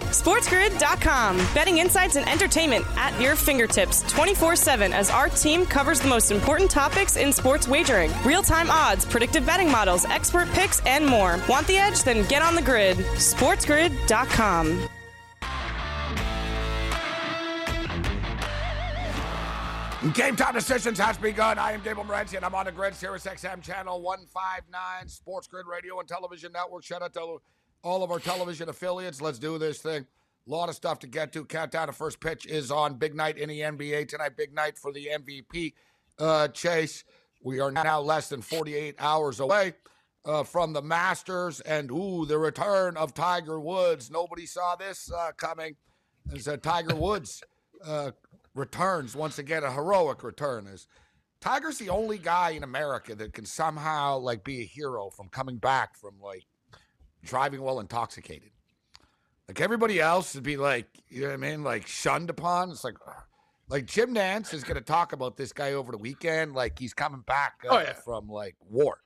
SportsGrid.com. Betting insights and entertainment at your fingertips 24 7 as our team covers the most important topics in sports wagering real time odds, predictive betting models, expert picks, and more. Want the edge? Then get on the grid. SportsGrid.com. Game time decisions has begun. I am Gabe Morency, and I'm on the grid, Sirius XM Channel 159, Sports Grid Radio and Television Network. Shout out to all of our television affiliates. Let's do this thing. A lot of stuff to get to. Countdown to first pitch is on. Big night in the NBA tonight. Big night for the MVP uh, chase. We are now less than 48 hours away uh, from the Masters, and ooh, the return of Tiger Woods. Nobody saw this uh, coming. As uh, Tiger Woods uh, returns once again, a heroic return. Is Tiger's the only guy in America that can somehow like be a hero from coming back from like driving while intoxicated. Like everybody else would be like, you know what I mean, like shunned upon. It's like, like Jim Nantz is going to talk about this guy over the weekend, like he's coming back uh, Oh, yeah. from like war.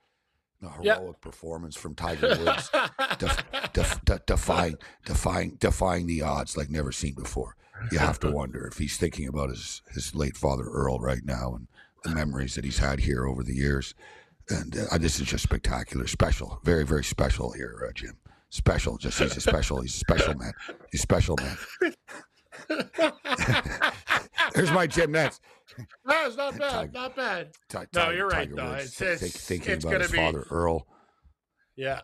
A heroic performance from Tiger Woods, def, def, de- defying, defying, defying the odds like never seen before. You have to wonder if he's thinking about his his late father Earl right now and the memories that he's had here over the years. And uh, this is just spectacular, special, very, very special here, uh, Jim. Special, just he's a special. He's a special man. He's special man. There's my Jim Nantz. No, it's not bad. Tiger- Not bad. Ti- No, you're right, Tiger though. Woods, It's- think- it's- thinking it's about gonna his be- father Earl. Yeah,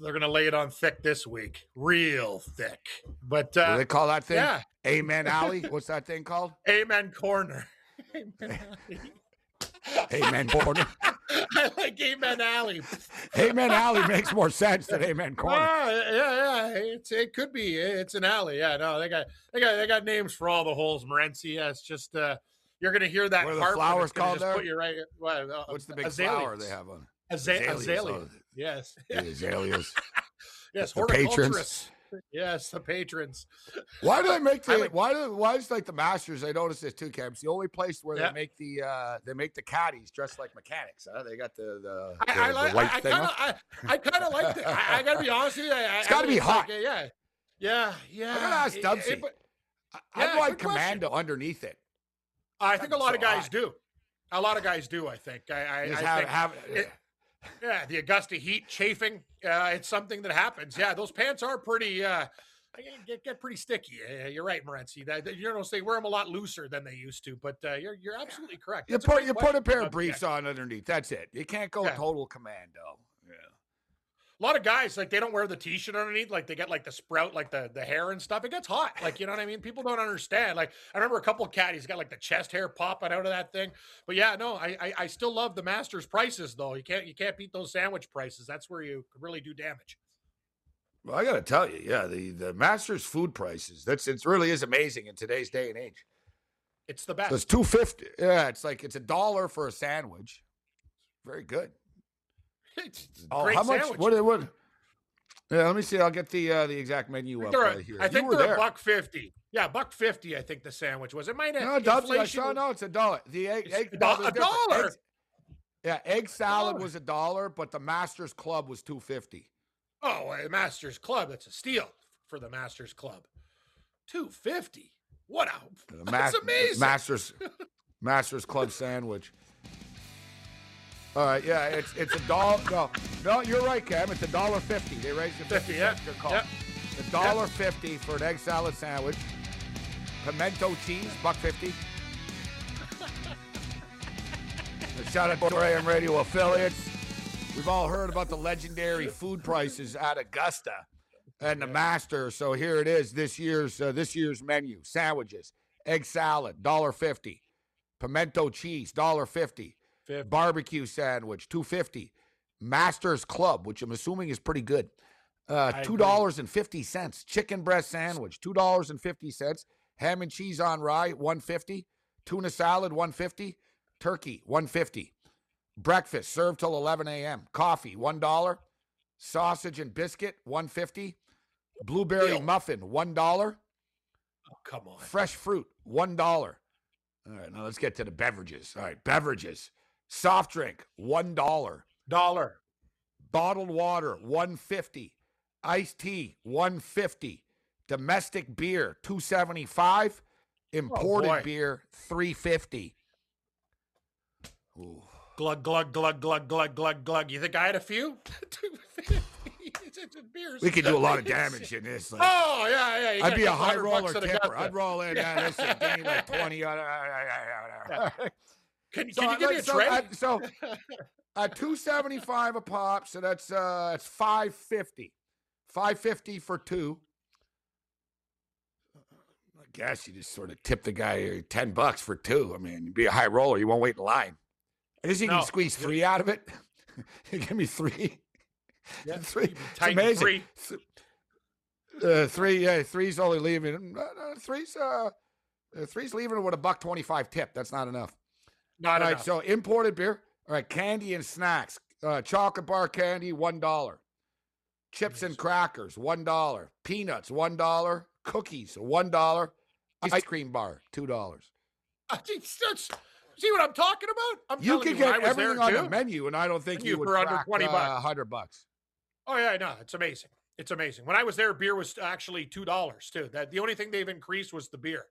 they're gonna lay it on thick this week, real thick. But What do uh, they call that thing? yeah. Amen Alley. What's that thing called? Amen Corner. Amen Alley. Amen Corner. I like Amen Alley. Amen Alley makes more sense than Amen Corner. Ah, yeah, yeah. It's it could be. It's an alley. Yeah, no, they got they got they got names for all the holes, Morency. Yeah, it's just uh you're gonna hear that What the flowers called there? Put you right. What, uh, What's the big azaleas. flower they have on? Aza- Azaleas, azalea. oh, Yes. the azaleas. Yes. The patrons. Yes, the patrons. Why do they make the? like- why do? Why is like the Masters? I noticed this too, Cam. It's the only place where Yeah. they make the uh they make the caddies dressed like mechanics. Huh? They got the the, I, the, I the like. white I, thing. Kinda, I, I kind of like. it. I, I gotta be honest with you. I, It's gotta I be hot. uh, yeah. Yeah. Yeah. I gotta ask Dubsy. it- but I- Yeah, I'd like good question. commando underneath it. I think a lot of guys hot. do. A lot of guys do. I think. I. I, I have, think have it- yeah, the Augusta heat chafing. Uh, it's something that happens. Yeah, those pants are pretty. Uh, get, get pretty sticky. You're right, Morency. That, that- you know, they wear them a lot looser than they used to. But uh, you're you're absolutely correct. you put you put a pair of briefs on underneath. That's it. You can't go Yeah. total commando. Yeah. A lot of guys like they don't wear the t-shirt underneath, like they get like the sprout, like the the hair and stuff. It gets hot, like you know what I mean. People don't understand. Like I remember a couple of caddies got like the chest hair popping out of that thing. But yeah, no, I I, I still love the Masters prices though. You can't you can't beat those sandwich prices. That's where you really do damage. Well, I got to tell you, yeah, the the Masters food prices. That's it. Really is amazing in today's day and age. It's the best. So it's two fifty. Yeah, it's like it's a dollar for a sandwich. Very good. Oh, how much? sandwich. What? What? Yeah, let me see. I'll get the uh, the exact menu up right here. I think you were there. a buck fifty. Yeah, buck fifty. I think the sandwich was. It might have. No, I saw. No, it's a dollar. The egg, egg a do- a dollar? Eggs- yeah, egg salad dollar. was a dollar, but the Masters Club was two fifty. Oh, a Masters Club. That's a steal for the Masters Club. Two fifty. What a The that's Ma- amazing. Masters Masters Club sandwich. All right, yeah, it's it's a dollar. No, no, you're right, Cam. It's a dollar fifty. They raised 50, fifty yeah. per call. The dollar fifty for an egg salad sandwich. Pimento cheese, buck fifty. Shout out to our AM radio affiliates. We've all heard about the legendary food prices at Augusta and the Master. So here it is. This year's uh, this year's menu: sandwiches, egg salad, dollar fifty, pimento cheese, dollar fifty, barbecue sandwich, two fifty, Masters Club, which I'm assuming is pretty good, uh, two dollars and fifty cents. Chicken breast sandwich, two dollars and fifty cents. Ham and cheese on rye, one fifty. Tuna salad, one fifty. Turkey, one fifty. Breakfast served till 11 a.m. Coffee, one dollar. Sausage and biscuit, one fifty. Blueberry Deal. muffin, one dollar. Oh, come on. Fresh fruit, one dollar. All right, now let's get to the beverages. All right, beverages. Soft drink, one dollar. Dollar. Bottled water, one fifty. Iced tea, one fifty. Domestic beer, two seventy five. Imported oh, boy. beer, three fifty. Glug, glug, glug, glug, glug, glug, glug. You think I had a few? We could do a lot of damage in this. Like, Oh, yeah, yeah. I'd be a high roller tipper. I'd roll in. Yeah, listen, give me like twenty. Can, So, can you give me a so, tray? at- so seventy five a pop, so that's uh it's fifty. Five fifty for two. I guess you just sort of tip the guy uh, ten bucks for two. I mean, you be a high roller, you won't wait in line. I guess you No. can squeeze three out of it. give me three. Yeah, three. It's amazing. free. Th- Uh, three, yeah, three's only leaving. Uh, uh, three's, uh, uh, three's leaving with a buck twenty-five tip. That's not enough. Not All right, enough. so imported beer. All right, candy and snacks. Uh, chocolate bar candy, one dollar. Chips and crackers, one dollar. Peanuts, one dollar. Cookies, one dollar. Ice cream bar, two dollars. Uh, see, what I'm talking about? I'm You can when get everything on too. the menu, and I don't think Menu you would for under crack, 20 uh, bucks. hundred bucks. Oh yeah, no, it's amazing. It's amazing. When I was there, beer was actually two dollars too. That the only thing they've increased was the beer.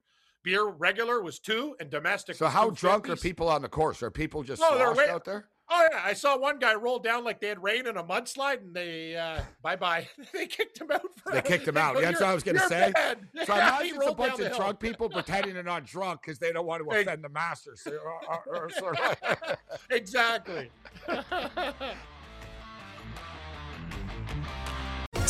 Beer regular was two, and domestic. So how drunk are people on the course? Are people just No, they're way- out there? Oh yeah, I saw one guy roll down like they had rain in a mudslide, and they uh, bye bye. they kicked him out. For They kicked him out. go, Yeah, that's what I was gonna you're say. bad." So Yeah, imagine it's a bunch of drunk people pretending they're not drunk because they don't want to offend the masters. So, uh, uh, uh, sort of- exactly.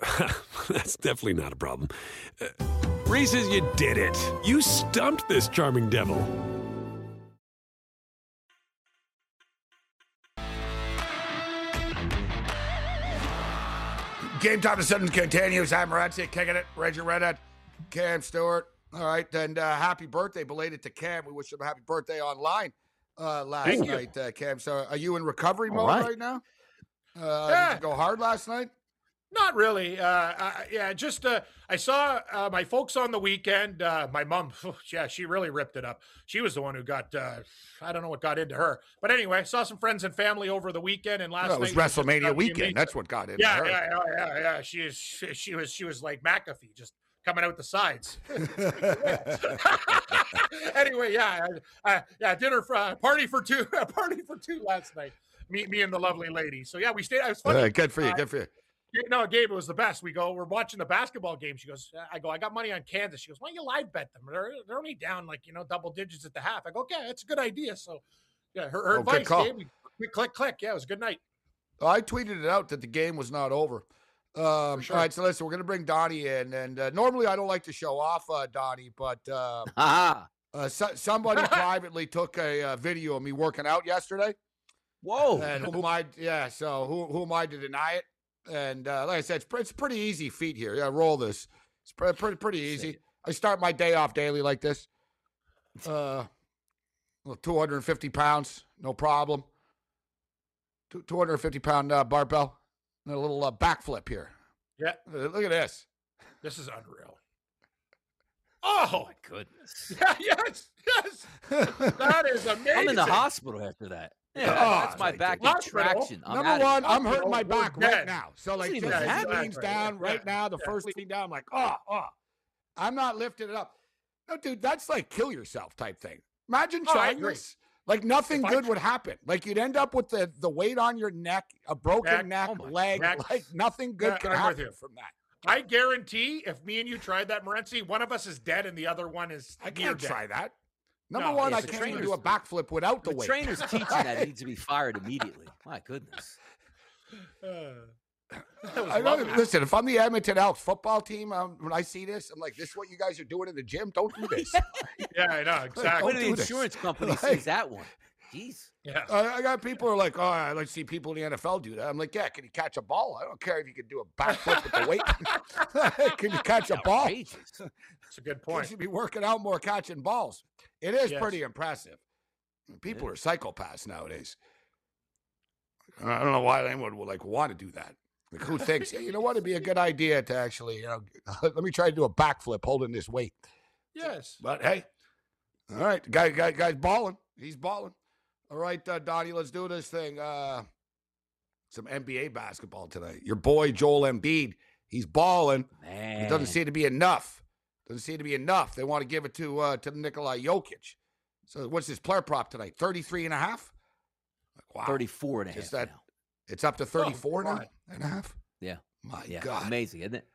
that's definitely not a problem. Uh, Reese's, you did it. You stumped this charming devil. Game time decisions continues. I'm Morency, kicking it. Reggie Redhead, Cam Stewart. All right, and uh, happy birthday belated to Cam. We wish him a happy birthday online uh, last Thank you. night, uh, Cam. So, are you in recovery All mode right. right, now? Uh, Yeah. Did you go hard last night? Not really. Uh, I, yeah, just uh, I saw uh, my folks on the weekend. Uh, my mom, yeah, she really ripped it up. She was the one who got. Uh, I don't know what got into her, but anyway, saw some friends and family over the weekend, and last No, it was WrestleMania weekend. That's what got into yeah, her. yeah, yeah, yeah, yeah. She is. She was. She was like McAfee, just coming out the sides. anyway, yeah, uh, yeah, dinner for uh, party for two, party for two last night. Me, me and the lovely lady. So yeah, we stayed. I was funny. Uh, good for you. Good for you. No, Gabe, it was the best. We go, we're watching the basketball game. She goes, I go, I got money on Kansas. She goes, why don't you live bet them? They're, they're only down like, you know, double digits at the half. I go, okay, that's a good idea. So, yeah, her, her Oh, advice. Gabe, we, click, click. Yeah, it was a good night. I tweeted it out that the game was not over. Um, sure. All right, so listen, we're going to bring Donnie in. And uh, normally I don't like to show off uh, Donnie, but uh, Ah, uh, so, somebody privately took a uh, video of me working out yesterday. whoa. And who am I? Yeah, so who, who am I to deny it? And uh, like I said, it's, pre- it's pretty easy feat here. Yeah, roll this. It's pre- pretty pretty easy. I start my day off daily like this. Uh, well, 250 pounds, no problem. Two- 250 pound uh, barbell, and a little uh, backflip here. Yeah, Uh, Look at this. this is unreal. Oh, my Goodness. yeah, yes, yes. That is amazing. I'm in the hospital after that. Oh, yeah, Oh, that's my like back the hospital. contraction. I'm Number one. I'm hurting oh, my We're back right now. So like, Doesn't just even two leans down right now. The yeah. first lean down, I'm like, oh, oh. I'm not lifting it up. No, dude, that's like kill yourself type thing. Imagine Oh, trying agree. this. Like nothing If good tr- would happen. Like you'd end up with the the weight on your neck, a broken Neck. neck, Oh leg. neck. Like nothing good Yeah, can I'm with happen you. from that. I guarantee if me and you tried that, Morency, one of us is dead and the other one is I can't dead. try that. Number No, one, yeah, I can't even do a backflip without the The weight. trainer's teaching that needs to be fired immediately. My goodness. Uh, that was I know, listen, if I'm the Edmonton Elks football team, um, when I see this, I'm like, this is what you guys are doing in the gym? Don't do this. Yeah, I know exactly. What if the do this. insurance company Like- sees that one? Jeez. Yeah. I, I got people who are like, oh, I like to see people in the NFL do that. I'm like, yeah, can you catch a ball? I don't care if you can do a backflip with the weight. can you catch a ball? You Outrageous. It's a good point. You should be working out more catching balls. It is Yes. pretty impressive. People are psychopaths nowadays. I don't know why anyone would like want to do that. Like, who thinks, "Hey, you know what, it'd be a good idea to actually, you know, let me try to do a backflip holding this weight. Yes. But hey, all right, guy, guy, guy's balling. He's balling. All right, uh, Donnie, let's do this thing. Uh, some NBA basketball tonight. Your boy Joel Embiid, he's balling. Man. It doesn't seem to be enough. Doesn't seem to be enough. They want to give it to uh, to Nikolai Jokic. So what's his player prop tonight? 33 and a half? Like, wow. 34 and a half Just that- now. It's up to 34 now my. and a half? Yeah. My Yeah. God. Amazing, isn't it?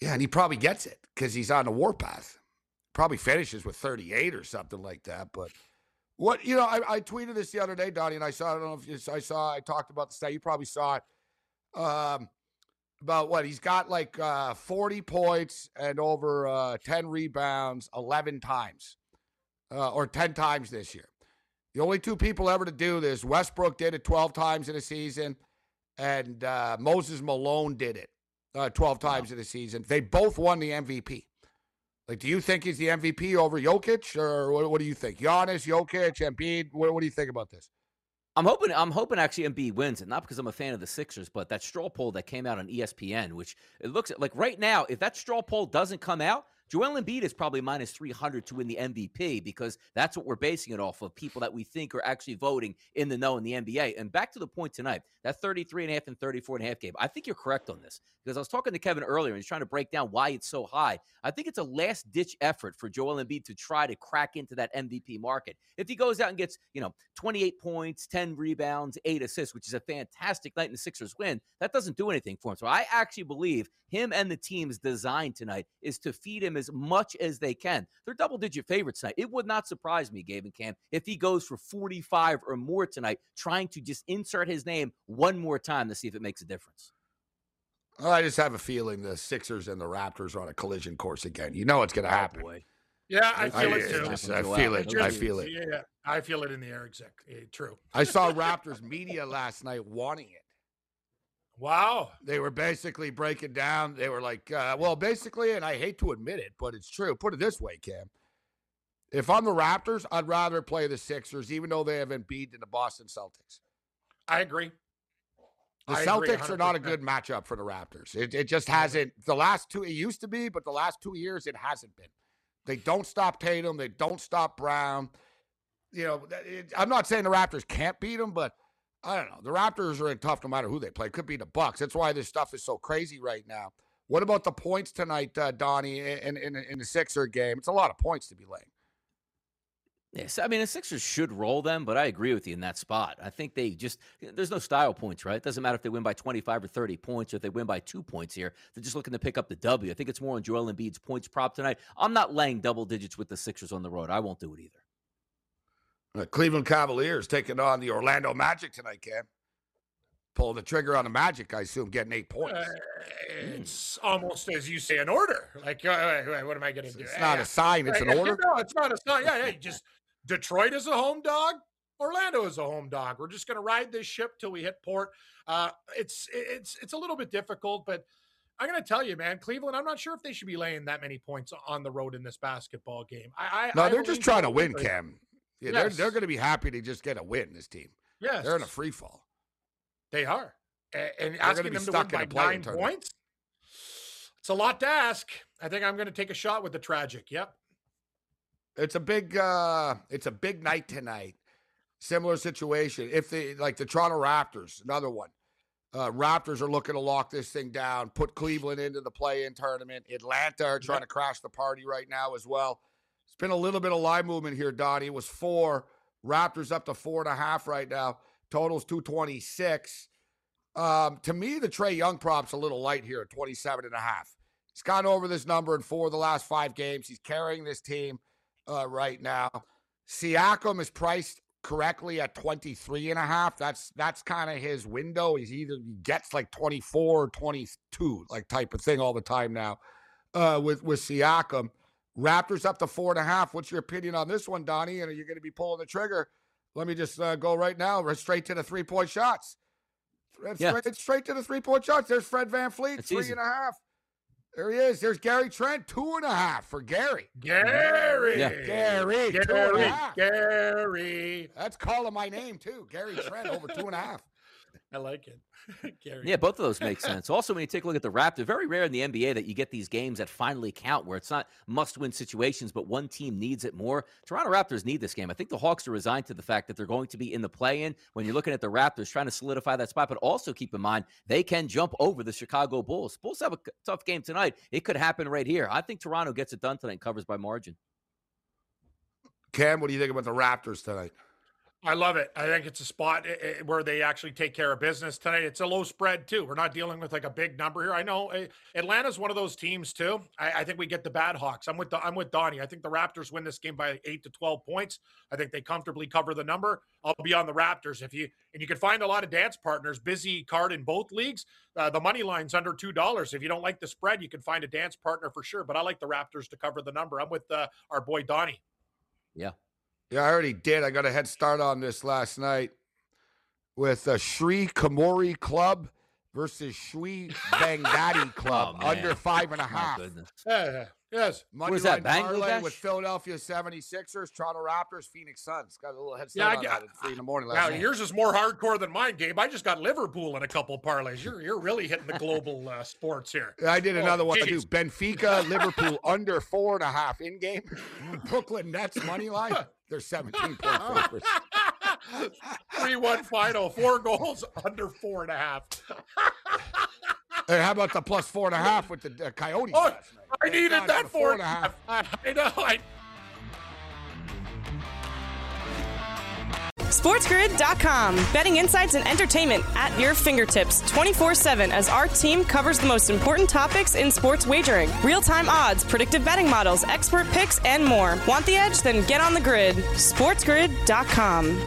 Yeah, and he probably gets it because he's on the warpath. Probably finishes with 38 or something like that. But what you know, I, I tweeted this the other day, Donnie, and I saw. I don't know if you, I saw. I talked about the stat. You probably saw it. Um, about what he's got like uh, 40 points and over uh, 10 rebounds 11 times, uh, or 10 times this year. The only two people ever to do this, Westbrook did it 12 times in a season, and uh, Moses Malone did it uh, 12 times in a season. They both won the MVP. Like, do you think he's the MVP over Jokic, or what, what do you think? Giannis, Jokic, Embiid. What, what do you think about this? I'm hoping I'm hoping actually Embiid wins it, not because I'm a fan of the Sixers, but that straw poll that came out on ESPN, which it looks like right now, if that straw poll doesn't come out, Joel Embiid is probably minus 300 to win the MVP because that's what we're basing it off of people that we think are actually voting in the know in the NBA. And back to the point tonight, that 33 and a half and 34 and a half game. I think you're correct on this because I was talking to Kevin earlier and he's trying to break down why it's so high. I think it's a last ditch effort for Joel Embiid to try to crack into that MVP market. If he goes out and gets, you know, 28 points, 10 rebounds, 8 assists, which is a fantastic night and the Sixers win, that doesn't do anything for him. So I actually believe him and the team's design tonight is to feed him as much as they can. They're double digit favorites tonight. It would not surprise me, Gabe and Cam, if he goes for 45 or more tonight, trying to just insert his name one more time to see if it makes a difference. I just have a feeling the Sixers and the Raptors are on a collision course again. You know it's going to happen. boy. Yeah, I I, feel I it too. just- I feel it. He'll I feel it. Yeah, yeah, I feel it in the air. Exactly. Eh, True. I saw Raptors media last night wanting it. Wow. They were basically breaking down. They were like, uh, well, basically, and I hate to admit it, but it's true. Put it this way, Cam. If I'm the Raptors, I'd rather play the Sixers, even though they haven't beat the Boston Celtics. I agree. The I agree Celtics are not a good matchup for the Raptors. It, it just hasn't. The last two, it used to be, but the last two years, it hasn't been. They don't stop Tatum. They don't stop Brown. You know, it, I'm not saying the Raptors can't beat them, but I don't know. The Raptors are tough no matter who they play. Could be the Bucks. That's why this stuff is so crazy right now. What about the points tonight, uh, Donnie, in, in, in the Sixer game? It's a lot of points to be laying. Yes, I mean the Sixers should roll them, but I agree with you in that spot. I think they just there's no style points, right? It doesn't matter if they win by 25 or 30 points, or if they win by two points here. They're just looking to pick up the W. I think it's more on Joel Embiid's points prop tonight. I'm not laying double digits with the Sixers on the road. I won't do it either. Uh, Cleveland Cavaliers taking on the Orlando Magic tonight, Cam. Pulling the trigger on the Magic, I assume, getting eight points. Uh, it's almost as you say an order. Like, uh, what am I going to do? It's not a sign; it's an order. No, it's not a sign. Yeah, yeah. Just Detroit is a home dog. Orlando is a home dog. We're just going to ride this ship till we hit port. Uh, it's it's it's a little bit difficult, but I'm going to tell you, man, Cleveland. I'm not sure if they should be laying that many points on the road in this basketball game. I, I No, they're just trying to win, Cam. Yeah, they're they're going to be happy to just get a win. This team, Yes, they're in a free fall. They are, A- and, gonna asking them to win by nine tournament. points. It's a lot to ask. I think I'm going to take a shot with the tragic. Yep. It's a big uh it's a big night tonight. Similar situation. If they like the Toronto Raptors, another one. Uh Raptors are looking to lock this thing down, put Cleveland into the play-in tournament. Atlanta are trying to crash the party right now as well. It's been a little bit of line movement here, Donnie. It was four. Raptors up to four and a half right now. Totals 226. Um, to me, the Trae Young prop's a little light here at 27 and a half. He's gone over this number in four of the last five games. He's carrying this team uh, right now. Siakam is priced correctly at 23 and a half. That's that's kind of his window. He's either he gets like 24 or 22, like type of thing all the time now. Uh, with with Siakam. Raptors up to four and a half. What's your opinion on this one, Donnie? And are you going to be pulling the trigger? Let me just uh, go right now, right straight to the three point shots. Straight, Yeah. straight, straight to the three point shots. There's Fred VanVleet, It's three easy. and a half. There he is. There's Gary Trent, two and a half for Gary. Gary. Yeah. Gary, two and a Gary. half. Gary. That's calling my name too. Gary Trent over two and a half. I like it. Gary. Yeah, both of those make sense. Also, when you take a look at the Raptors, very rare in the NBA that you get these games that finally count, where it's not must-win situations, but one team needs it more. Toronto Raptors need this game. I think the Hawks are resigned to the fact that they're going to be in the play-in. When you're looking at the Raptors trying to solidify that spot, but also keep in mind they can jump over the Chicago Bulls. Bulls have a tough game tonight. It could happen right here. I think Toronto gets it done tonight and covers by margin. Cam, what do you think about the Raptors tonight? I love it. I think it's a spot eh, eh, where they actually take care of business tonight. It's a low spread too. We're not dealing with like a big number here. I know eh, Atlanta's one of those teams too. I, I think we get the bad Hawks. I'm with the, I'm with Donnie. I think the Raptors win this game by eight to twelve points. I think they comfortably cover the number. I'll be on the Raptors if you and you can find a lot of dance partners. Busy card in both leagues. Uh, the money line's under two dollars. If you don't like the spread, you can find a dance partner for sure. But I like the Raptors to cover the number. I'm with uh, our boy Donnie. Yeah. Yeah, I already did. I got a head start on this last night with uh, Sri Kamori Club versus Shui Bangdadi Club Oh, under five and a half. and My goodness. Yeah, yes. Money is that, line parlay Bangladesh? with Philadelphia 76ers, Toronto Raptors, Phoenix Suns. Got a little head start Yeah, I on got- that at three in the morning Now night. yours is more hardcore than mine, Gabe. I just got Liverpool in a couple parlays. You're you're really hitting the global uh, sports here. I did Oh, another one too. Benfica, Liverpool under four and a half in game. Brooklyn Nets money line. They're 17 point favorites. Three one final, four goals under four and a half. Hey, how about the plus four and a half with the uh, Coyotes Oh, last night? I They're needed down that the four and a half. I know. I, SportsGrid.com. Betting insights and entertainment at your fingertips 24 7 as our team covers the most important topics in sports wagering real time odds, predictive betting models, expert picks, and more. Want the edge? Then get on the grid. SportsGrid.com.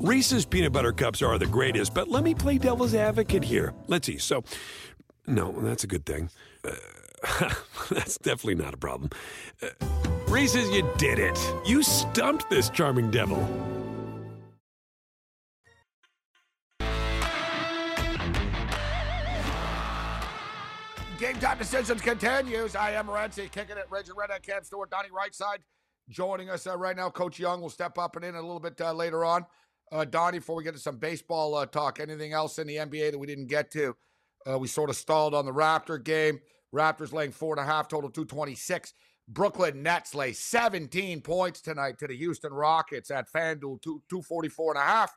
Reese's peanut butter cups are the greatest, but let me play devil's advocate here. Let's see. So, no, that's a good thing. Uh, that's definitely not a problem. Uh, Reese's, you did it. You stumped this charming devil. Game time decisions continues. I am Renzi, kicking it. Reggie Redhead, Cam Stewart, Donnie Rightside joining us uh, right now. Coach Young will step up and in a little bit uh, later on. Uh, Donnie, before we get to some baseball uh, talk, anything else in the NBA that we didn't get to? Uh, we sort of stalled on the Raptor game. Raptors laying four and a half, total 226. Brooklyn Nets lay 17 points tonight to the Houston Rockets at FanDuel, two, 244 and a half.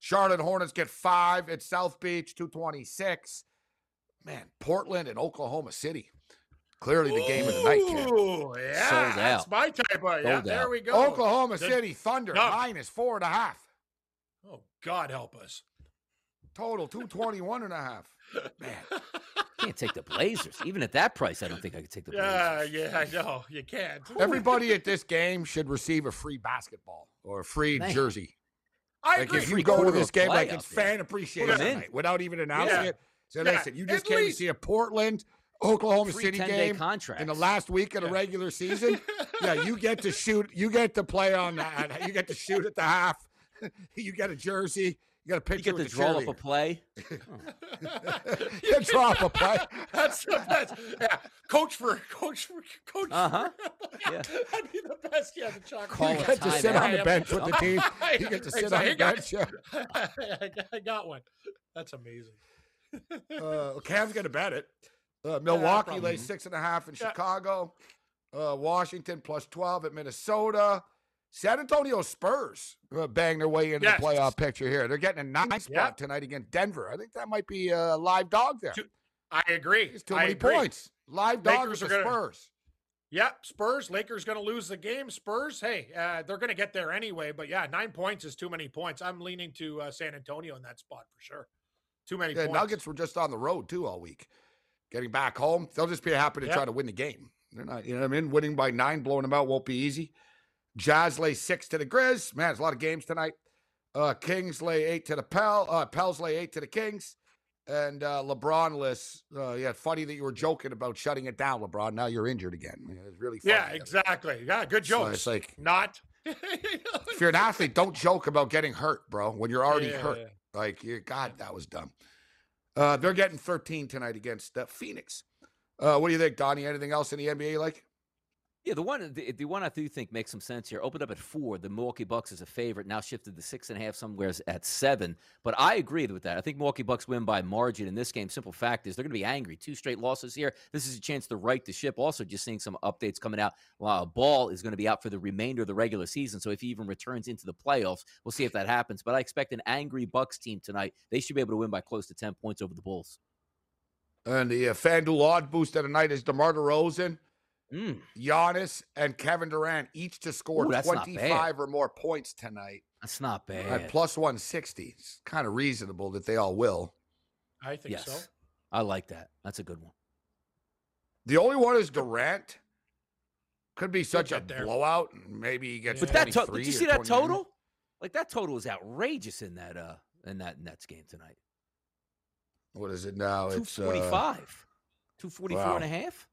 Charlotte Hornets get five at South Beach, 226. Man, Portland and Oklahoma City. Clearly the game of the night, kid. Yeah, Sold that's out. my type of. Yeah, Sold there out. we go. Oklahoma The- City Thunder No. minus four and a half. Oh God, help us. Total 221 and a half. Man, Can't take the Blazers. Even at that price, I don't think I could take the Yeah, Blazers. yeah, yeah, I know you can't. everybody at this game should receive a free basketball or a free Man. jersey. I Like agree. if you go to this game like out it's fan appreciation Put 'em night without even announcing Yeah. it. So Yeah, listen, you just at came to see a Portland Oklahoma Free City game contracts. in the last week of the regular season. yeah, you get to shoot. You get to play on that. You get to shoot at the half. you get a jersey. You got a picture. You get to draw up a cheerleader. play. you drop a play. That's the best. Yeah, coach for coach for coach. Uh-huh. For, Yeah. that'd be the best. Yeah, the chocolate. Call You get to sit on the bench with the team. You get to sit on the bench. Yeah. I got- one. That's amazing. Uh, Cam's gonna bet it. Uh, Milwaukee probably. lays six and a half in Yeah. Chicago. Uh, Washington plus twelve at Minnesota. San Antonio Spurs uh, bang their way into Yes. the playoff picture here. They're getting a nine spot tonight against Denver. I think that might be a live dog there. I agree. It's too I many agree. points. Live dog Lakers are gonna- Spurs. Yep, Spurs. Lakers going to lose the game. Spurs. Hey, uh, they're going to get there anyway. But yeah, nine points is too many points. I'm leaning to uh, San Antonio in that spot for sure. Too many Yeah, points. Nuggets were just on the road too all week. Getting back home, they'll just be happy to Yeah. try to win the game. They're not, you know what I mean? Winning by nine, blowing them out won't be easy. Jazz lay six to the Grizz. Man, there's a lot of games tonight. Uh, Kings lay eight to the Pel. Uh, Pels lay eight to the Kings. And uh, LeBron lists. Uh, yeah, funny that you were joking about shutting it down, LeBron. Now you're injured again. Yeah, It's really funny. Yeah, exactly. Yeah, good So it's like- not. If you're an athlete, don't joke about getting hurt, bro. When you're already Yeah, hurt. yeah. Like, you, God, that was dumb. Uh, they're getting 13 tonight against uh, Phoenix. Uh, what do you think, Donnie? Anything else in the NBA you like? Yeah, the one the, the one I do think makes some sense here. Opened up at four. The Milwaukee Bucks is a favorite. Now shifted to six and a half, somewhere at seven. But I agree with that. I think Milwaukee Bucks win by margin in this game. Simple fact is they're going to be angry. Two straight losses here. This is a chance to right the ship. Also, just seeing some updates coming out. Wow, Ball is going to be out for the remainder of the regular season. So if he even returns into the playoffs, we'll see if that happens. But I expect an angry Bucks team tonight. They should be able to win by close to ten points over the Bulls. And the uh, FanDuel odd boost of the night is DeMar DeRozan, Mm, Giannis, and Kevin Durant each to score Ooh, 25 or more points tonight that's not bad. at plus 160. It's kind of reasonable that they all will. I think yes, so. I like that. That's a good one. The only one is Durant. Could be such a there. blowout. and Maybe he gets Yeah. But that to- did you see that total? Like that total is outrageous in that uh in that Nets game tonight. What is it now? Two It's uh, forty five. Two forty four and a half?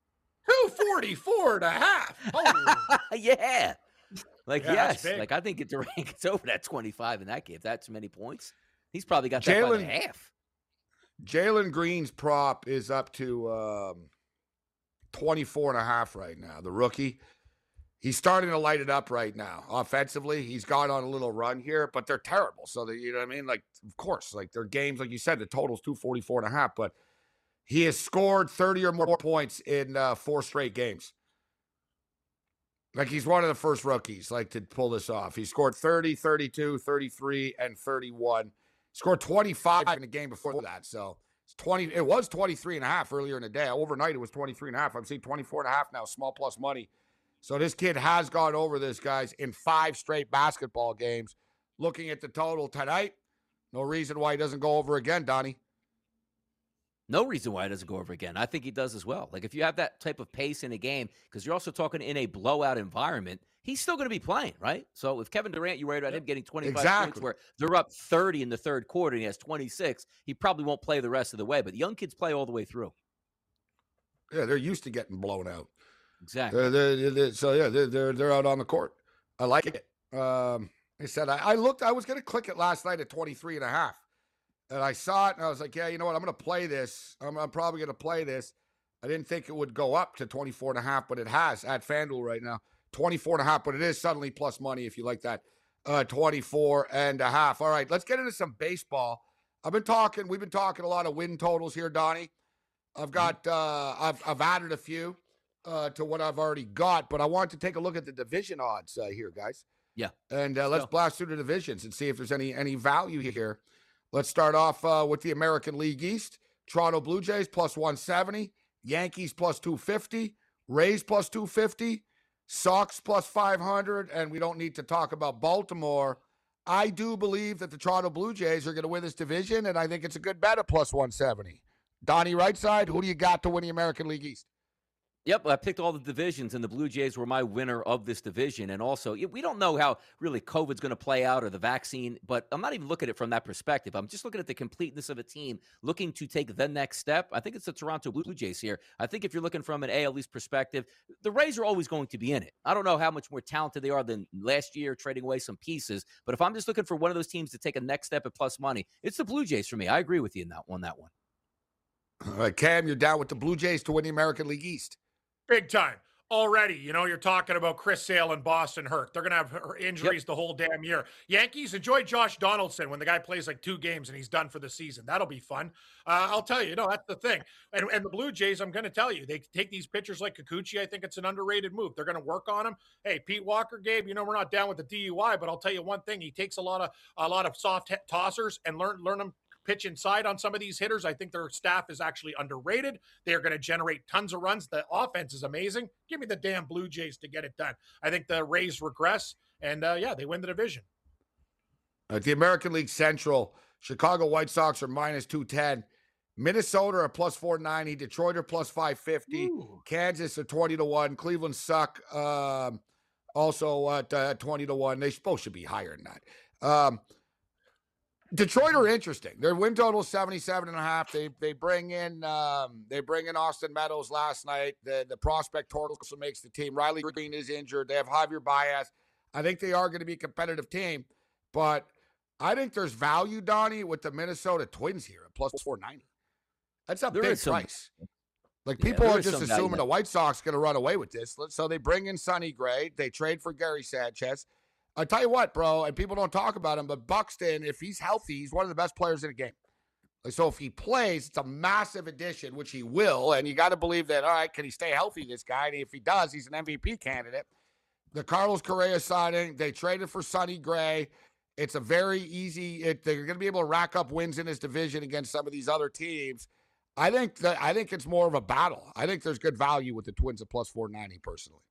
244 and a half. Oh, yeah. Like Yeah, yes. Like I think if Durant gets over that twenty five in that game, if that's many points, he's probably got that by the Jalen- half. Jalen Green's prop is up to um, 24 and a half right now. The rookie. He's starting to light it up right now. Offensively, he's gone on a little run here, but they're terrible. So, they, you know what I mean? Like, of course, like their games, like you said, the total's 244 and a half, but he has scored 30 or more points in uh, four straight games. Like he's one of the first rookies like to pull this off. He scored 30, 32, 33 and 31. Scored 25 in the game before that. So, it's 20 it was 23 and a half earlier in the day. Overnight it was 23 and a half. I'm seeing 24 and a half now, small plus money. So this kid has gone over this guys in five straight basketball games. Looking at the total tonight, no reason why he doesn't go over again, Donnie. No reason why he doesn't go over again. I think he does as well. Like if you have that type of pace in a game, because you're also talking in a blowout environment, he's still going to be playing, right? So if Kevin Durant, you're worried about him getting 25 Exactly. points where they're up 30 in the third quarter and he has 26, he probably won't play the rest of the way. But young kids play all the way through. Yeah, they're used to getting blown out. Exactly. They're, they're, they're- so yeah, they're, they're they're out on the court. I like it. Um, I said I, I looked. I was going to click it last night at 23 and a half, and I saw it, and I was like, yeah, you know what? I'm going to play this. I'm, I'm probably going to play this. I didn't think it would go up to 24 and a half, but it has at FanDuel right now. 24 and a half, but it is suddenly plus money if you like that. Uh, 24 and a half. All right, let's get into some baseball. I've been talking, we've been talking a lot of win totals here, Donnie. I've got, uh, I've, I've added a few uh, to what I've already got, but I want to take a look at the division odds uh, here, guys. Yeah. And uh, let's go. blast through the divisions and see if there's any any value here. Let's start off uh, with the American League East. Toronto Blue Jays plus 170, Yankees plus 250, Rays plus 250, Sox plus 500, and we don't need to talk about Baltimore. I do believe that the Toronto Blue Jays are going to win this division, and I think it's a good bet at plus 170. Donnie, Rightside, who do you got to win the American League East? Yep, I picked all the divisions, and the Blue Jays were my winner of this division. And also, we don't know how really COVID's going to play out or the vaccine, but I'm not even looking at it from that perspective. I'm just looking at the completeness of a team looking to take the next step. I think it's the Toronto Blue Jays here. I think if you're looking from an AL East perspective, the Rays are always going to be in it. I don't know how much more talented they are than last year, trading away some pieces. But if I'm just looking for one of those teams to take a next step at plus money, it's the Blue Jays for me. I agree with you in that one. That one. All right, Cam, you're down with the Blue Jays to win the American League East. Big time. Already, you know, you're talking about Chris Sale and Boston hurt. They're going to have her- injuries the whole damn year. Yankees, enjoy Josh Donaldson when the guy plays like two games and he's done for the season. That'll be fun. Uh, I'll tell you, you know, that's the thing. And, and the Blue Jays, I'm going to tell you, they take these pitchers like Kikuchi. I think it's an underrated move. They're going to work on him. Hey, Pete Walker, Gabe, you know, we're not down with the DUI, but I'll tell you one thing. He takes a lot of a lot of soft tossers and learn learn them pitch inside on some of these hitters. I think their staff is actually underrated. They're going to generate tons of runs. The offense is amazing. Give me the damn Blue Jays to get it done. I think the Rays regress, and uh, yeah, they win the division. At the American League Central, Chicago White Sox are minus 210. Minnesota are plus 490. Detroit are plus 550. Kansas are 20 to 1. Cleveland suck. Um, also at uh, 20 to 1. They both should be higher than that. Um, Detroit are interesting. Their win total is 77 and a half. They they bring in um, they bring in Austin Meadows last night. The the prospect also makes the team. Riley Greene is injured. They have Javier Baez. I think they are going to be a competitive team, but I think there's value, Donnie, with the Minnesota Twins here at plus 490. That's a There big some- price. Like people there are just assuming the White Sox going to run away with this. So they bring in Sonny Gray. They trade for Gary Sanchez. I tell you what, bro, and people don't talk about him, but Buxton, if he's healthy, he's one of the best players in the game. So if he plays, it's a massive addition, which he will. And you got to believe that, all right, can he stay healthy, this guy? And if he does, he's an MVP candidate. The Carlos Correa signing, they traded for Sonny Gray. It's a very easy, it, they're going to be able to rack up wins in this division against some of these other teams. I think that I think it's more of a battle. I think there's good value with the Twins at plus 490 personally.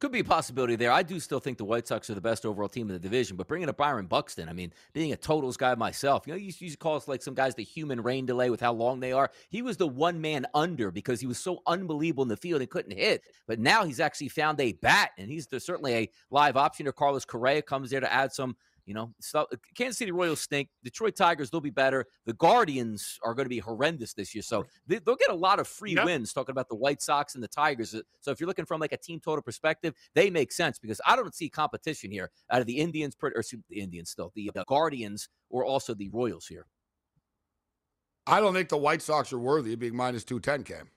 Could be a possibility there. I do still think the White Sox are the best overall team in the division, but bringing up Byron Buxton, I mean, being a totals guy myself, you know, you used to call us like some guys the human rain delay with how long they are. He was the one man under because he was so unbelievable in the field and couldn't hit. But now he's actually found a bat, and he's certainly a live option. Or Carlos Correa comes there to add some. You know, stuff. Kansas City Royals stink. Detroit Tigers, they'll be better. The Guardians are going to be horrendous this year. So they, they'll get a lot of free Yep. wins talking about the White Sox and the Tigers. Uh, So if you're looking from like a team total perspective, they make sense because I don't see competition here out of the Indians, or the Indians still, the uh, Guardians, or also the Royals here. I don't think the White Sox are worthy of being minus 210, Cam.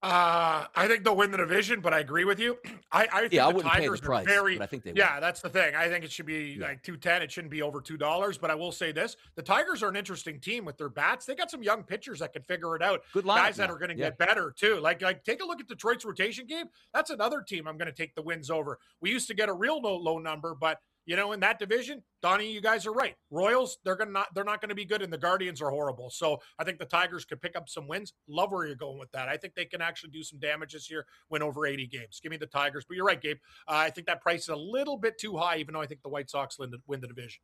Uh, I think they'll win the division, but I agree with you. I, I think Yeah, I the pay the Tigers price, are very. but I think they will. yeah, that's the thing. I think it should be Yeah. like two ten. It shouldn't be over two dollars. But I will say this: the Tigers are an interesting team with their bats. They got some young pitchers that can figure it out. Good lineup guys that now. are going to Yeah. get better too. Like, like take a look at Detroit's rotation game. That's another team I'm going to take the wins over. We used to get a real low, low number, but you know, in that division, Donnie, you guys are right. Royals, they're gonna not, they're not going to be good, and the Guardians are horrible. So I think the Tigers could pick up some wins. Love where you're going with that. I think they can actually do some damage this year, win over 80 games. Give me the Tigers, but you're right, Gabe. Uh, I think that price is a little bit too high, even though I think the White Sox win the, win the division.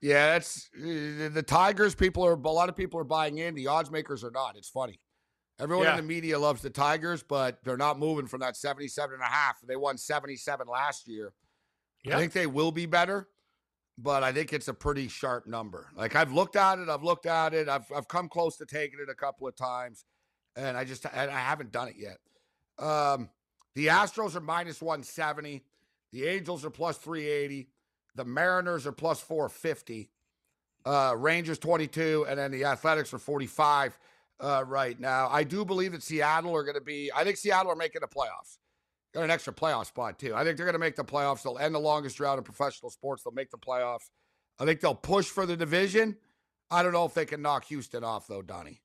Yeah, that's the Tigers. People are a lot of people are buying in. The odds makers are not. It's funny. Everyone Yeah. in the media loves the Tigers, but they're not moving from that 77 and a half. They won 77 last year. Yeah. I think they will be better, but I think it's a pretty sharp number. Like I've looked at it, I've looked at it, I've I've come close to taking it a couple of times, and I just I, I haven't done it yet. Um, the Astros are minus 170, the Angels are plus 380, the Mariners are plus 450, uh, Rangers 22, and then the Athletics are 45 uh, right now. I do believe that Seattle are going to be. I think Seattle are making the playoffs. Got an extra playoff spot too. I think they're going to make the playoffs. They'll end the longest drought in professional sports. They'll make the playoffs. I think they'll push for the division. I don't know if they can knock Houston off though, Donnie.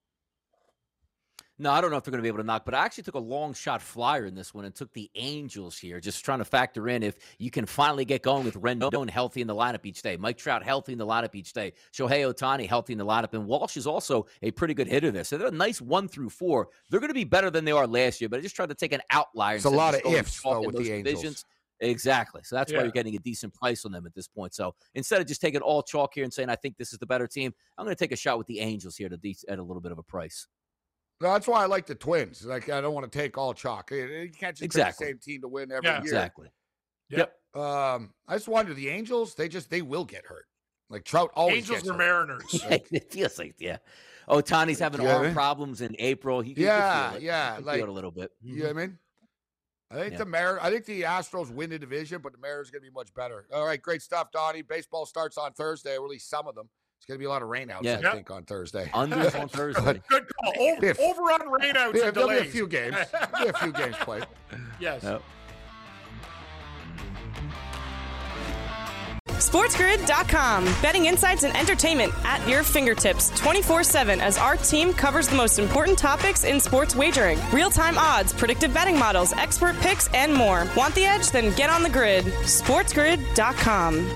No, I don't know if they're going to be able to knock, but I actually took a long shot flyer in this one and took the Angels here, just trying to factor in if you can finally get going with Rendon healthy in the lineup each day, Mike Trout healthy in the lineup each day, Shohei Ohtani healthy in the lineup, and Walsh is also a pretty good hitter there. So they're a nice one through four. They're going to be better than they are last year, but I just tried to take an outlier. It's a lot of ifs, though, with those the Angels. divisions. Exactly. So that's why you're getting a decent price on them at this point. So instead of just taking all chalk here and saying I think this is the better team, I'm going to take a shot with the Angels here to de- at a little bit of a price. That's why I like the Twins. Like I don't want to take all chalk. You you can't just Exactly. pick the same team to win every Yeah. year. Exactly. Yep. Um, I just wonder the Angels. They just they will get hurt. Like Trout always Angels or hurt. Mariners. Yeah, it feels like yeah. Oh, Ohtani's having Yeah, arm man. problems in April. He, you can Yeah, feel yeah, You like- feel it a little bit. You know what I mm-hmm. mean? I think Yeah. the Mar- I think the Astros win the division, but the Mariners are going to be much better. All right, great stuff, Donnie. Baseball starts on Thursday, or at least some of them. It's going to be a lot of rainouts, Yeah. I Yep. think, on Thursday. Unders on Thursday. Good call. Over, If- over on rainouts Yeah, and there'll be a few games. There'll be a few games played. yes. Yep. SportsGrid.com. Betting insights and entertainment at your fingertips 24 7 as our team covers the most important topics in sports wagering real time odds, predictive betting models, expert picks, and more. Want the edge? Then get on the grid. SportsGrid.com.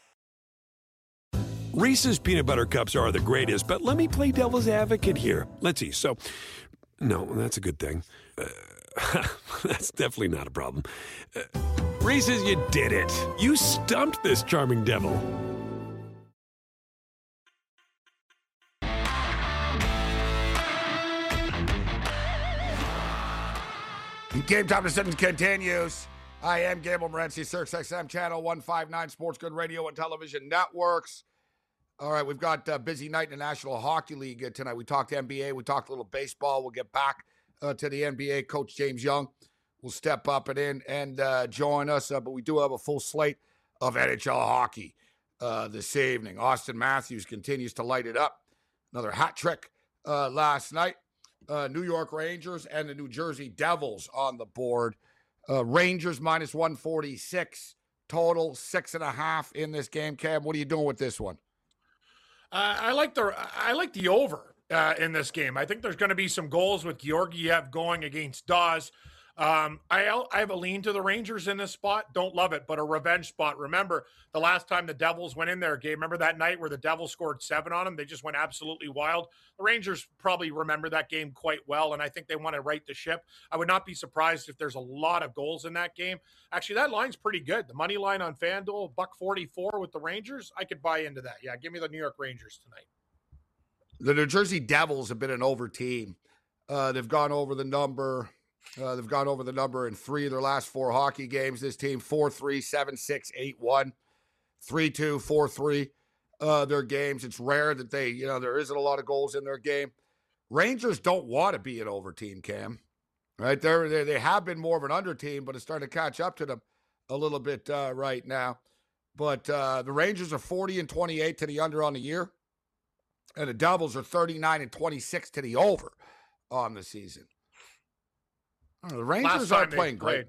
Reese's peanut butter cups are the greatest, but let me play devil's advocate here. Let's see. So, no, that's a good thing. Uh, that's definitely not a problem. Uh, Reese's, you did it. You stumped this charming devil. Game time decisions continues. I am Gabe Morency, Sirius XM Channel 159, SportsGrid Radio and Television Networks. All right, we've got a busy night in the National Hockey League uh, tonight. We talked NBA, we talked a little baseball. We'll get back uh, to the NBA. Coach James Young will step up and in and uh, join us. Uh, but we do have a full slate of NHL hockey uh, this evening. Auston Matthews continues to light it up. Another hat trick uh, last night. Uh, New York Rangers and the New Jersey Devils on the board. Uh, Rangers minus 146 total, six and a half in this game. Cam, what are you doing with this one? I like the I like the over uh, in this game. I think there's going to be some goals with Georgiev going against Dawes. Um, I I have a lean to the Rangers in this spot. Don't love it, but a revenge spot. Remember the last time the Devils went in there, game. Remember that night where the Devils scored seven on them? They just went absolutely wild. The Rangers probably remember that game quite well, and I think they want to right the ship. I would not be surprised if there's a lot of goals in that game. Actually, that line's pretty good. The money line on FanDuel, buck forty four with the Rangers. I could buy into that. Yeah, give me the New York Rangers tonight. The New Jersey Devils have been an over team. Uh, they've gone over the number Uh, they've gone over the number in three of their last four hockey games. This team 4 3, 7 6, 8 1, 3 2, 4 3. Uh, their games. It's rare that they, you know, there isn't a lot of goals in their game. Rangers don't want to be an over team, Cam. Right? They're, they they have been more of an under team, but it's starting to catch up to them a little bit uh, right now. But uh, the Rangers are 40 and 28 to the under on the year, and the Devils are 39 and 26 to the over on the season. Oh, the Rangers aren't playing great.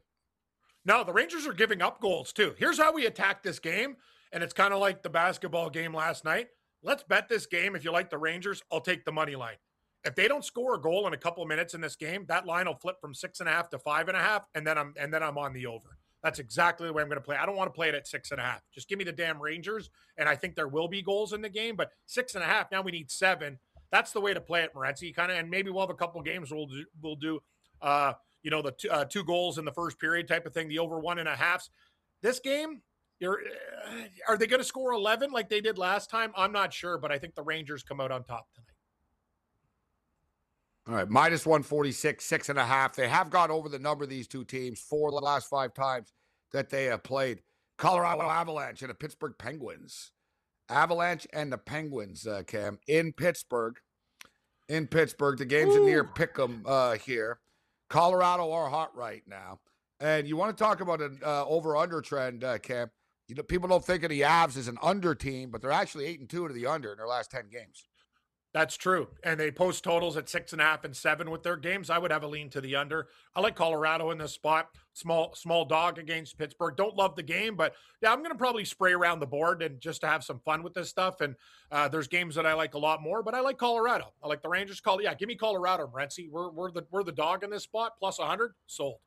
No, the Rangers are giving up goals too. Here's how we attack this game, and it's kind of like the basketball game last night. Let's bet this game. If you like the Rangers, I'll take the money line. If they don't score a goal in a couple minutes in this game, that line will flip from six and a half to five and a half, and then I'm and then I'm on the over. That's exactly the way I'm going to play. I don't want to play it at six and a half. Just give me the damn Rangers, and I think there will be goals in the game. But six and a half now we need seven. That's the way to play it, Morency. Kind of, and maybe we'll have a couple games we'll do, we'll do uh, you know, the two, uh, two goals in the first period type of thing, the over one and a halfs. This game, you're, uh, are they going to score 11 like they did last time? I'm not sure, but I think the Rangers come out on top tonight. All right, minus 146, six and a half. They have gone over the number of these two teams four the last five times that they have played. Colorado Avalanche and the Pittsburgh Penguins. Avalanche and the Penguins, uh, Cam, in Pittsburgh. In Pittsburgh. The game's Ooh. near Pick'em uh, here. Colorado are hot right now. And you want to talk about an uh, over under trend, uh, Cam. You know, people don't think of the Avs as an under team, but they're actually eight and two to the under in their last 10 games. That's true. And they post totals at six and a half and seven with their games. I would have a lean to the under. I like Colorado in this spot. Small, small dog against Pittsburgh. Don't love the game, but yeah, I'm going to probably spray around the board and just to have some fun with this stuff. And uh, there's games that I like a lot more, but I like Colorado. I like the Rangers. Call yeah, give me Colorado, Morency. We're we're the we're the dog in this spot. Plus 100 sold.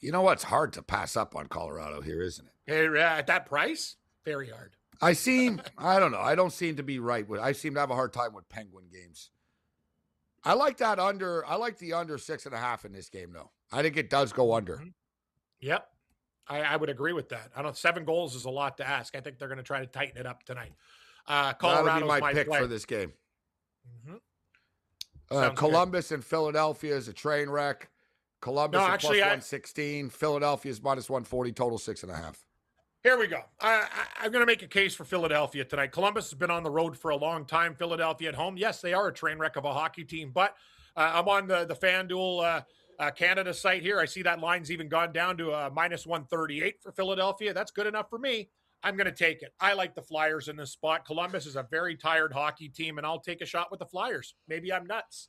You know what's hard to pass up on Colorado here, isn't it? Hey, at that price, very hard. I seem, I don't know. I don't seem to be right with. I seem to have a hard time with Penguin games. I like that under. I like the under six and a half in this game, though. I think it does go under. Mm-hmm. Yep, I, I, would agree with that. I don't. Seven goals is a lot to ask. I think they're going to try to tighten it up tonight. Uh, Colorado my, my pick play. for this game. Mm-hmm. Uh, Columbus good. and Philadelphia is a train wreck. Columbus no, actually, plus 116. Philadelphia is minus 140. Total six and a half. Here we go. I, am going to make a case for Philadelphia tonight. Columbus has been on the road for a long time. Philadelphia at home. Yes, they are a train wreck of a hockey team, but uh, I'm on the, the FanDuel uh, uh, Canada site here. I see that line's even gone down to a minus 138 for Philadelphia. That's good enough for me. I'm going to take it. I like the Flyers in this spot. Columbus is a very tired hockey team, and I'll take a shot with the Flyers. Maybe I'm nuts.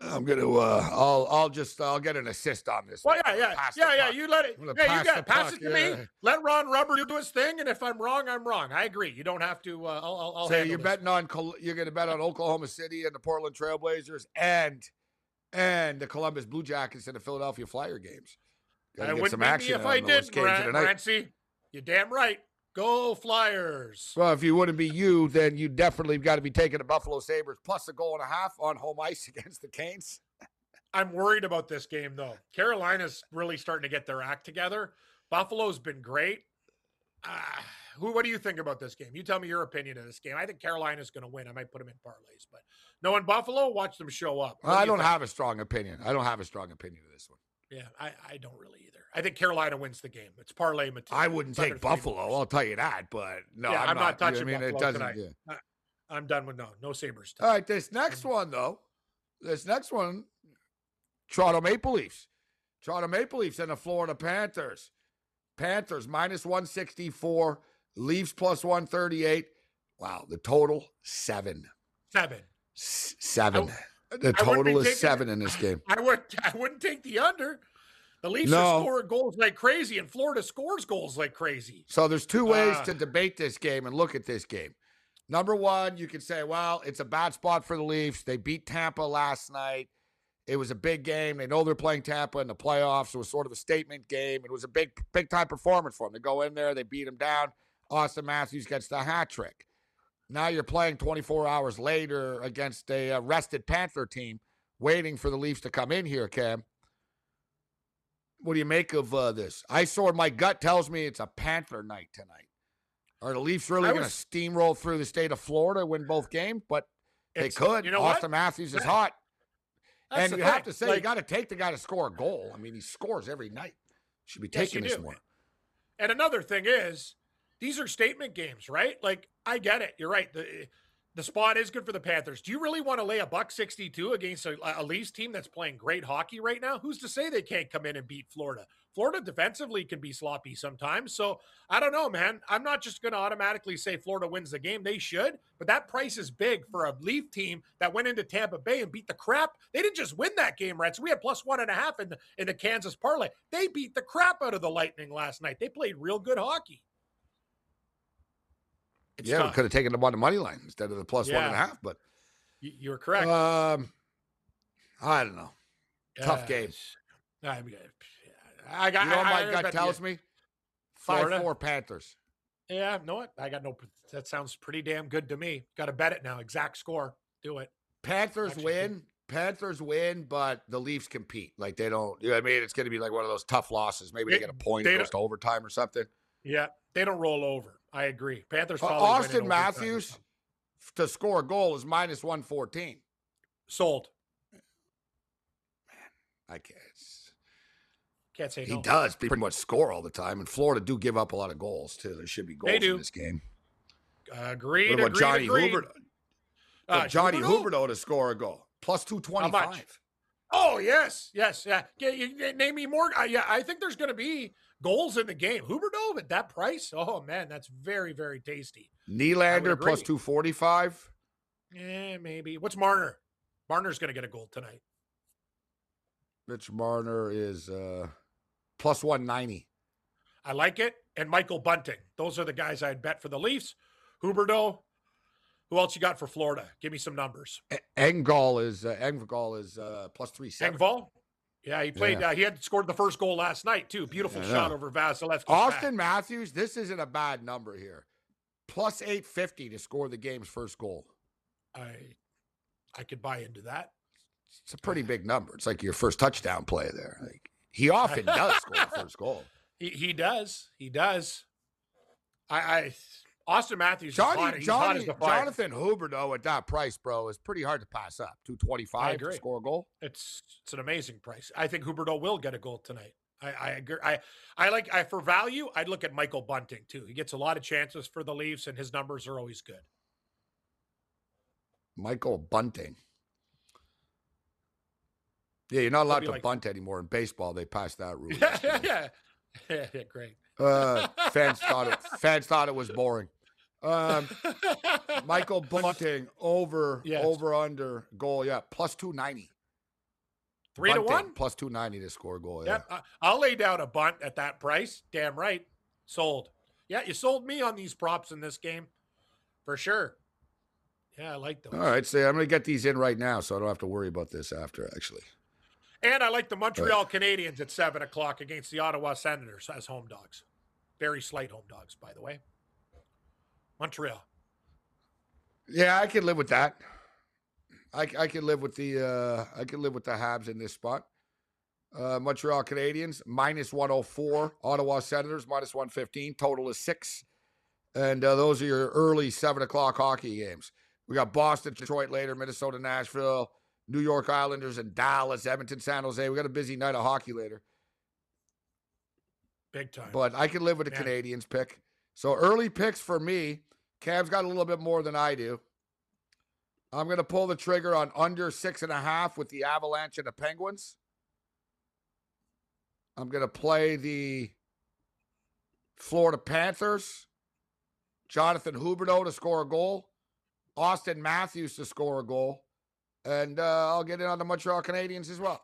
I'm gonna. Uh, I'll. I'll just. I'll get an assist on this. Well, yeah, yeah, yeah, yeah. You let it. Yeah, you got pass it to yeah. me. Let Ron Rubber do his thing, and if I'm wrong, I'm wrong. I agree. You don't have to. Uh, I'll. I'll say you're this. betting on. You're going to bet on Oklahoma City and the Portland Trailblazers and and the Columbus Blue Jackets and the Philadelphia Flyer games. Gotta I get some action if I did, Rancy. You're damn right. Go Flyers. Well, if you wouldn't be you, then you definitely got to be taking the Buffalo Sabres plus a goal and a half on home ice against the Canes. I'm worried about this game, though. Carolina's really starting to get their act together. Buffalo's been great. Uh, who? What do you think about this game? You tell me your opinion of this game. I think Carolina's going to win. I might put them in parlays, but knowing Buffalo, watch them show up. Well, I do not have a strong opinion. I don't have a strong opinion of this one. Yeah, I, I don't really either. I think Carolina wins the game. It's parlay material. I wouldn't take Buffalo. I'll tell you that. But no, yeah, I'm, I'm, not, not touching. You know I mean, Buffalo it doesn't. Yeah. I, am done with no no Sabres. All right, this next mm-hmm. one though, this next one, Toronto Maple Leafs, Toronto Maple Leafs and the Florida Panthers. Panthers minus 164, Leafs plus 138. Wow, the total seven. Seven. S- seven. I, the total is seven in this game. I would I wouldn't take the under. The Leafs no. are scoring goals like crazy, and Florida scores goals like crazy. So there's two ways uh, to debate this game and look at this game. Number one, you can say, well, it's a bad spot for the Leafs. They beat Tampa last night. It was a big game. They know they're playing Tampa in the playoffs. It was sort of a statement game. It was a big, big time performance for them. They go in there, they beat them down. Auston Matthews gets the hat trick. Now you're playing 24 hours later against a uh, rested Panther team, waiting for the Leafs to come in here, Cam. What do you make of uh, this? I saw my gut tells me it's a Panther night tonight. Are the Leafs really going to steamroll through the state of Florida, win both games? But they could. You know Auston what? Matthews is hot. That's and you have to say you got to take the guy to score a goal. I mean, he scores every night. Should be taking you this do. more. And another thing is, these are statement games, right? Like I get it. You're right. The the spot is good for the Panthers. Do you really want to lay a buck 62 against a, a Leafs team that's playing great hockey right now? Who's to say they can't come in and beat Florida? Florida defensively can be sloppy sometimes. So I don't know, man. I'm not just going to automatically say Florida wins the game. They should, but that price is big for a Leaf team that went into Tampa Bay and beat the crap. They didn't just win that game, right? So We had plus one and a half in the in the Kansas parlay. They beat the crap out of the Lightning last night. They played real good hockey. It's yeah, we could have taken them on the money line instead of the plus one and a Yeah. half. But You- You're correct. um, I don't know. tough game. I, I got. You know what I- my gut tells you- me? Five Florida? four Panthers. Yeah, know what? I got no. That sounds pretty damn good to me. Got to bet it now. Exact score. Do it. Panthers Actually, win. Panthers win, but the Leafs compete. Like they don't. You know what I mean? It's going to be like one of those tough losses. Maybe they They- get a point, goes to overtime or something. Yeah, they don't roll over. I agree. Panthers. Uh, Probably win in Auston Matthews something. to score a goal is minus one fourteen. sold. Man, I can't. Can't say He no. does pretty much score all the time, and Florida do give up a lot of goals too. There should be goals in this game. Agreed. What about agreed, Johnny agreed. Hoover? Uh, Johnny Huberdeau? Huberdeau to score a goal plus two twenty five. Oh yes, yes, yeah. yeah you, you- name me more. Uh, yeah, I think there's going to be goals in the game. Huberdeau at that price. Oh man, that's very very tasty. Nylander two forty five. Yeah, maybe. What's Marner? Marner's going to get a goal tonight. Mitch Marner is uh, plus one ninety. I like it. And Michael Bunting. Those are the guys I'd bet for the Leafs. Huberdeau. Who else you got for Florida? Give me some numbers. Engvall is uh, Engvall is uh, plus three seven. Engvall. Yeah, he played. Yeah. Uh, he had scored the first goal last night too. Beautiful Yeah, shot over Vasilevskiy. Auston Matthews, this isn't a bad number here. Plus eight fifty to score the game's first goal. I, I could buy into that. It's a pretty big number. It's like your first touchdown play there. Like he often does score the first goal. He, he does. He does. I, I Auston Matthews. Johnny, Johnny, as the fire. Jonathan Huberdeau at that price, bro, is pretty hard to pass up. Two twenty five to score a goal. It's it's an amazing price. I think Huberdeau will get a goal tonight. I, I agree. I, I like I for value. I'd look at Michael Bunting too. He gets a lot of chances for the Leafs, and his numbers are always good. Michael Bunting. Yeah, you're not allowed to like- bunt anymore in baseball. They passed that rule. yeah, yeah, yeah, yeah, great. Uh, fans thought it. Fans thought it was boring. Um, Michael Bunting over Yes. over under goal. Yeah, plus two ninety. three to one. plus two ninety to score a goal. Yeah. Yep, I'll lay down a bunt at that price. Damn right, sold. Yeah, you sold me on these props in this game, for sure. Yeah, I like those. All right, so I'm gonna get these in right now, so I don't have to worry about this after. Actually, And I like the Montreal Canadiens at seven o'clock against the Ottawa Senators as home dogs. Very slight home dogs, by the way. Montreal. yeah, I can live with that. I I can live with the uh I can live with the Habs in this spot. Uh, Montreal Canadiens minus 104, Ottawa Senators minus 115. Total is six, and uh, those are your early seven o'clock hockey games. We got Boston, Detroit later, Minnesota, Nashville, New York Islanders, and Dallas, Edmonton, San Jose. We got a busy night of hockey later, Big time. but I can live with the Man. Canadiens pick. So early picks for me. Cam's got a little bit more than I do. I'm going to pull the trigger on under six and a half with the Avalanche and the Penguins. I'm going to play the Florida Panthers. Jonathan Huberdeau to score a goal. Auston Matthews to score a goal. And uh, I'll get in on the Montreal Canadiens as well.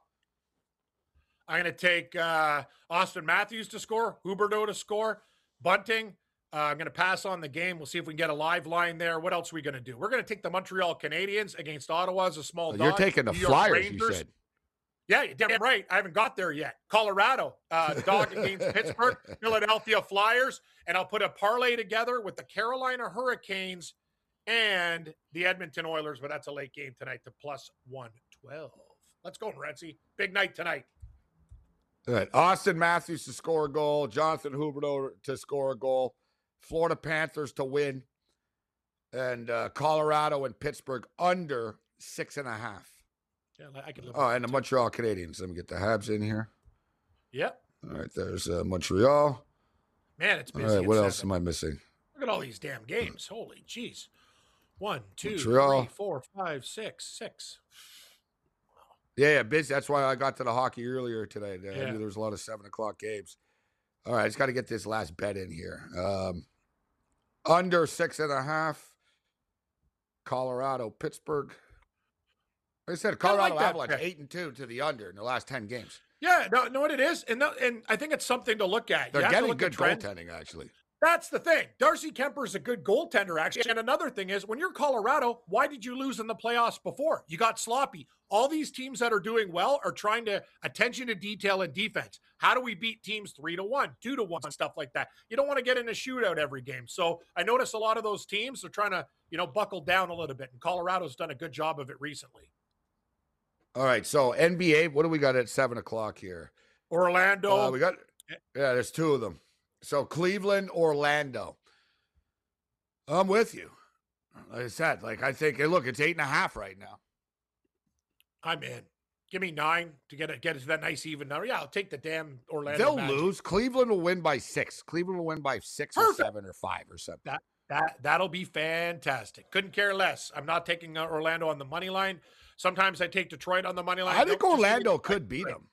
I'm going to take uh, Auston Matthews to score, Huberdeau to score, Bunting. Uh, I'm going to pass on the game. We'll see if we can get a live line there. What else are we going to do? We're going to take the Montreal Canadiens against Ottawa as a small dog. You're taking the New Flyers, you Rangers. said. Yeah, you're damn right. I haven't got there yet. Colorado, uh, dog against Pittsburgh, Philadelphia Flyers, and I'll put a parlay together with the Carolina Hurricanes and the Edmonton Oilers, but that's a late game tonight to plus 112. Let's go, Renzi. Big night tonight. All right. Auston Matthews to score a goal. Jonathan Huberdeau to score a goal. Florida Panthers to win. And uh, Colorado and Pittsburgh under six and a half. Yeah, I could live. Oh, and the. Montreal Canadiens. Let me get the Habs in here. Yep. All right, there's uh, Montreal. Man, it's All busy. right, what else seven. am I missing? Look at all these damn games. Holy jeez. One, two, three, Montreal. four, five, six, six. Yeah, yeah, busy. That's why I got to the hockey earlier today. I Yeah. knew there was a lot of seven o'clock games. All right, I just got to get this last bet in here. Um, under six and a half. Colorado, Pittsburgh. Like I said, Colorado that Avalanche bet. eight and two to the under in the last ten games. Yeah, no, know what it is, and no, and I think it's something to look at. You They're to getting good goaltending, actually. That's the thing. Darcy Kuemper is a good goaltender, actually. And another thing is, when you're Colorado, why did you lose in the playoffs before? You got sloppy. All these teams that are doing well are trying to attention to detail and defense. How do we beat teams three to one, two to one, and stuff like that? You don't want to get in a shootout every game. So I notice a lot of those teams are trying to, you know, buckle down a little bit. And Colorado's done a good job of it recently. All right, so NBA, what do we got at seven o'clock here? Orlando. Uh, we got yeah, there's two of them. So Cleveland, Orlando. I'm with you. Like I said, like I think, hey, look, it's eight and a half right now. I'm in. Give me nine to get it, get it to that nice even number. Yeah, I'll take the damn Orlando. They'll Magic. lose. Cleveland will win by six. Cleveland will win by six Perfect. or seven or five or something. That that that'll be fantastic. Couldn't care less. I'm not taking uh, Orlando on the money line. Sometimes I take Detroit on the money line. I think Don't just give me Orlando could beat them.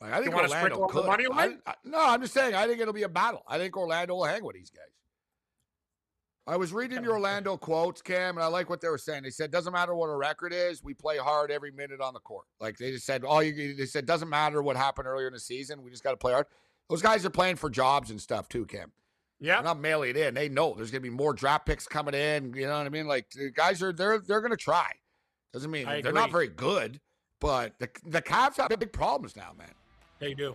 Like, I think Orlando could. money I- I- no, I'm just saying. I think it'll be a battle. I think Orlando will hang with these guys. I was reading your Orlando quotes, Cam, and I like what they were saying. They said, "Doesn't matter what a record is, we play hard every minute on the court." Like they just said, "All you," they said, "Doesn't matter what happened earlier in the season, we just got to play hard." Those guys are playing for jobs and stuff too, Cam. Yeah, They're not mailing it in. They know there's going to be more draft picks coming in. You know what I mean? Like the guys are they're they're going to try. Doesn't mean I they're not very good, but the the Cavs have big problems now, man. they do.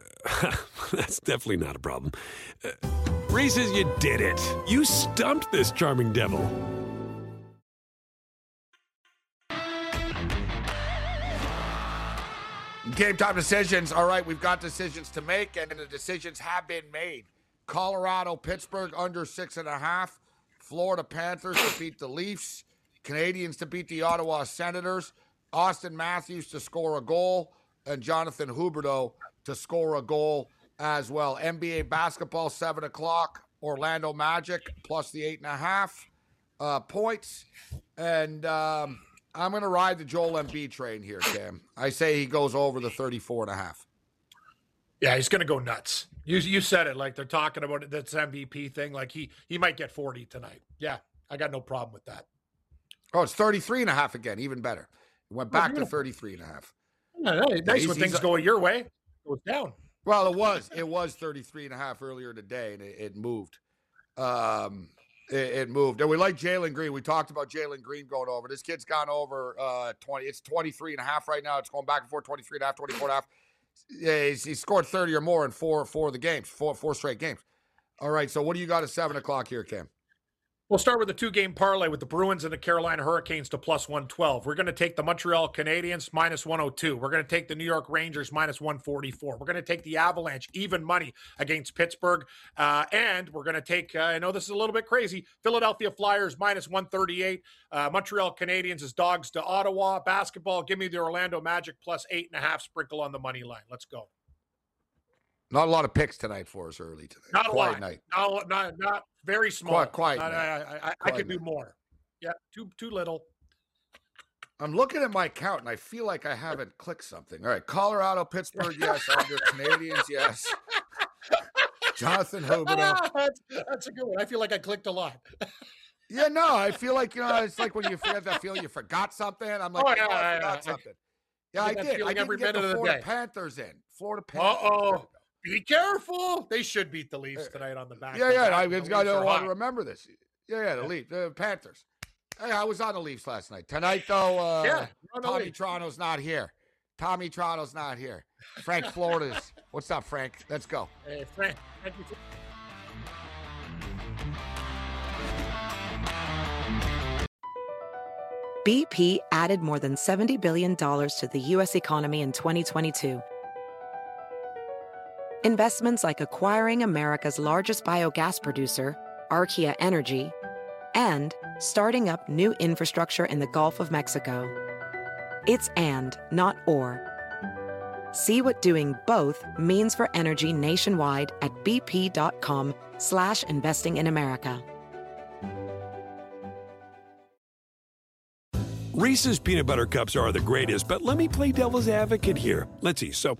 that's definitely not a problem. Uh, Reese's, you did it. You stumped this charming devil. Game time decisions. All right, we've got decisions to make, and the decisions have been made. Colorado, Pittsburgh under six and a half. Florida Panthers to beat the Leafs. Canadiens to beat the Ottawa Senators. Auston Matthews to score a goal, and Jonathan Huberdeau to score a goal as well. NBA basketball, seven o'clock. Orlando Magic plus the eight and a half uh, points. And um, I'm going to ride the Joel Embiid train here, Cam. I say he goes over the 34 and a half. Yeah, he's going to go nuts. You you said it like they're talking about. That's MVP thing. Like he he might get 40 tonight. Yeah, I got no problem with that. Oh, it's 33 and a half again, even better. It went Oh, back to beautiful. 33 and a half. Yeah, nice he's- when things go your way. It goes down. Well, it was it was 33 and a half earlier today, and it, it moved. Um, it, it moved. And we like Jalen Green. We talked about Jalen Green going over. This kid's gone over uh 20. It's 23 and a half right now. It's going back and forth, 23 and a half, 24 and a half. Yeah, he's, he scored 30 or more in four four of the games, four four straight games. All right. So what do you got at seven o'clock here, Cam? We'll start with the two game parlay with the Bruins and the Carolina Hurricanes to plus 112. We're going to take the Montreal Canadiens minus 102. We're going to take the New York Rangers minus 144. We're going to take the Avalanche even money against Pittsburgh. Uh, and we're going to take, uh, I know this is a little bit crazy, Philadelphia Flyers minus 138. Uh, Montreal Canadiens is dogs to Ottawa. Basketball, give me the Orlando Magic plus eight and a half sprinkle on the money line. Let's go. Not a lot of picks tonight for us early today. Not a Quiet lot. night. Not, not, not very small. Quiet- quiet Not-. I, I, I, I could do more. Yeah, too too little. I'm looking at my account and I feel like I haven't clicked something. All right, Colorado, Pittsburgh, yes. Under Canadiens, yes. Jonathan Huberdeau. that's, that's a good one. I feel like I clicked a lot. Yeah, no, I feel like you know, it's like when you have that feeling you forgot something. I'm like, Oh, oh, yeah, I forgot yeah. something. Yeah, I I did. I didn't every get the Florida. Panthers in. Florida Panthers. Uh oh. Be careful. They should beat the Leafs tonight on the back. Yeah, yeah. I The just got Leafs to are want to hot. remember this. Yeah, yeah. The Leafs, the Panthers. Hey, I was on the Leafs last night. Tonight, though, uh, Yeah, you're on the Tommy Leafs. Toronto's not here. Tommy Toronto's not here. Frank Florida's. What's up, Frank? Let's go. Hey, Frank. Thank you. for- BP added more than $70 billion to the U.S. economy in 2022. Investments like acquiring America's largest biogas producer, Archaea Energy, and starting up new infrastructure in the Gulf of Mexico. It's and, not or. See what doing both means for energy nationwide at bp.com slash investing in America. Reese's peanut butter cups are the greatest, but let me play devil's advocate here. Let's see. So,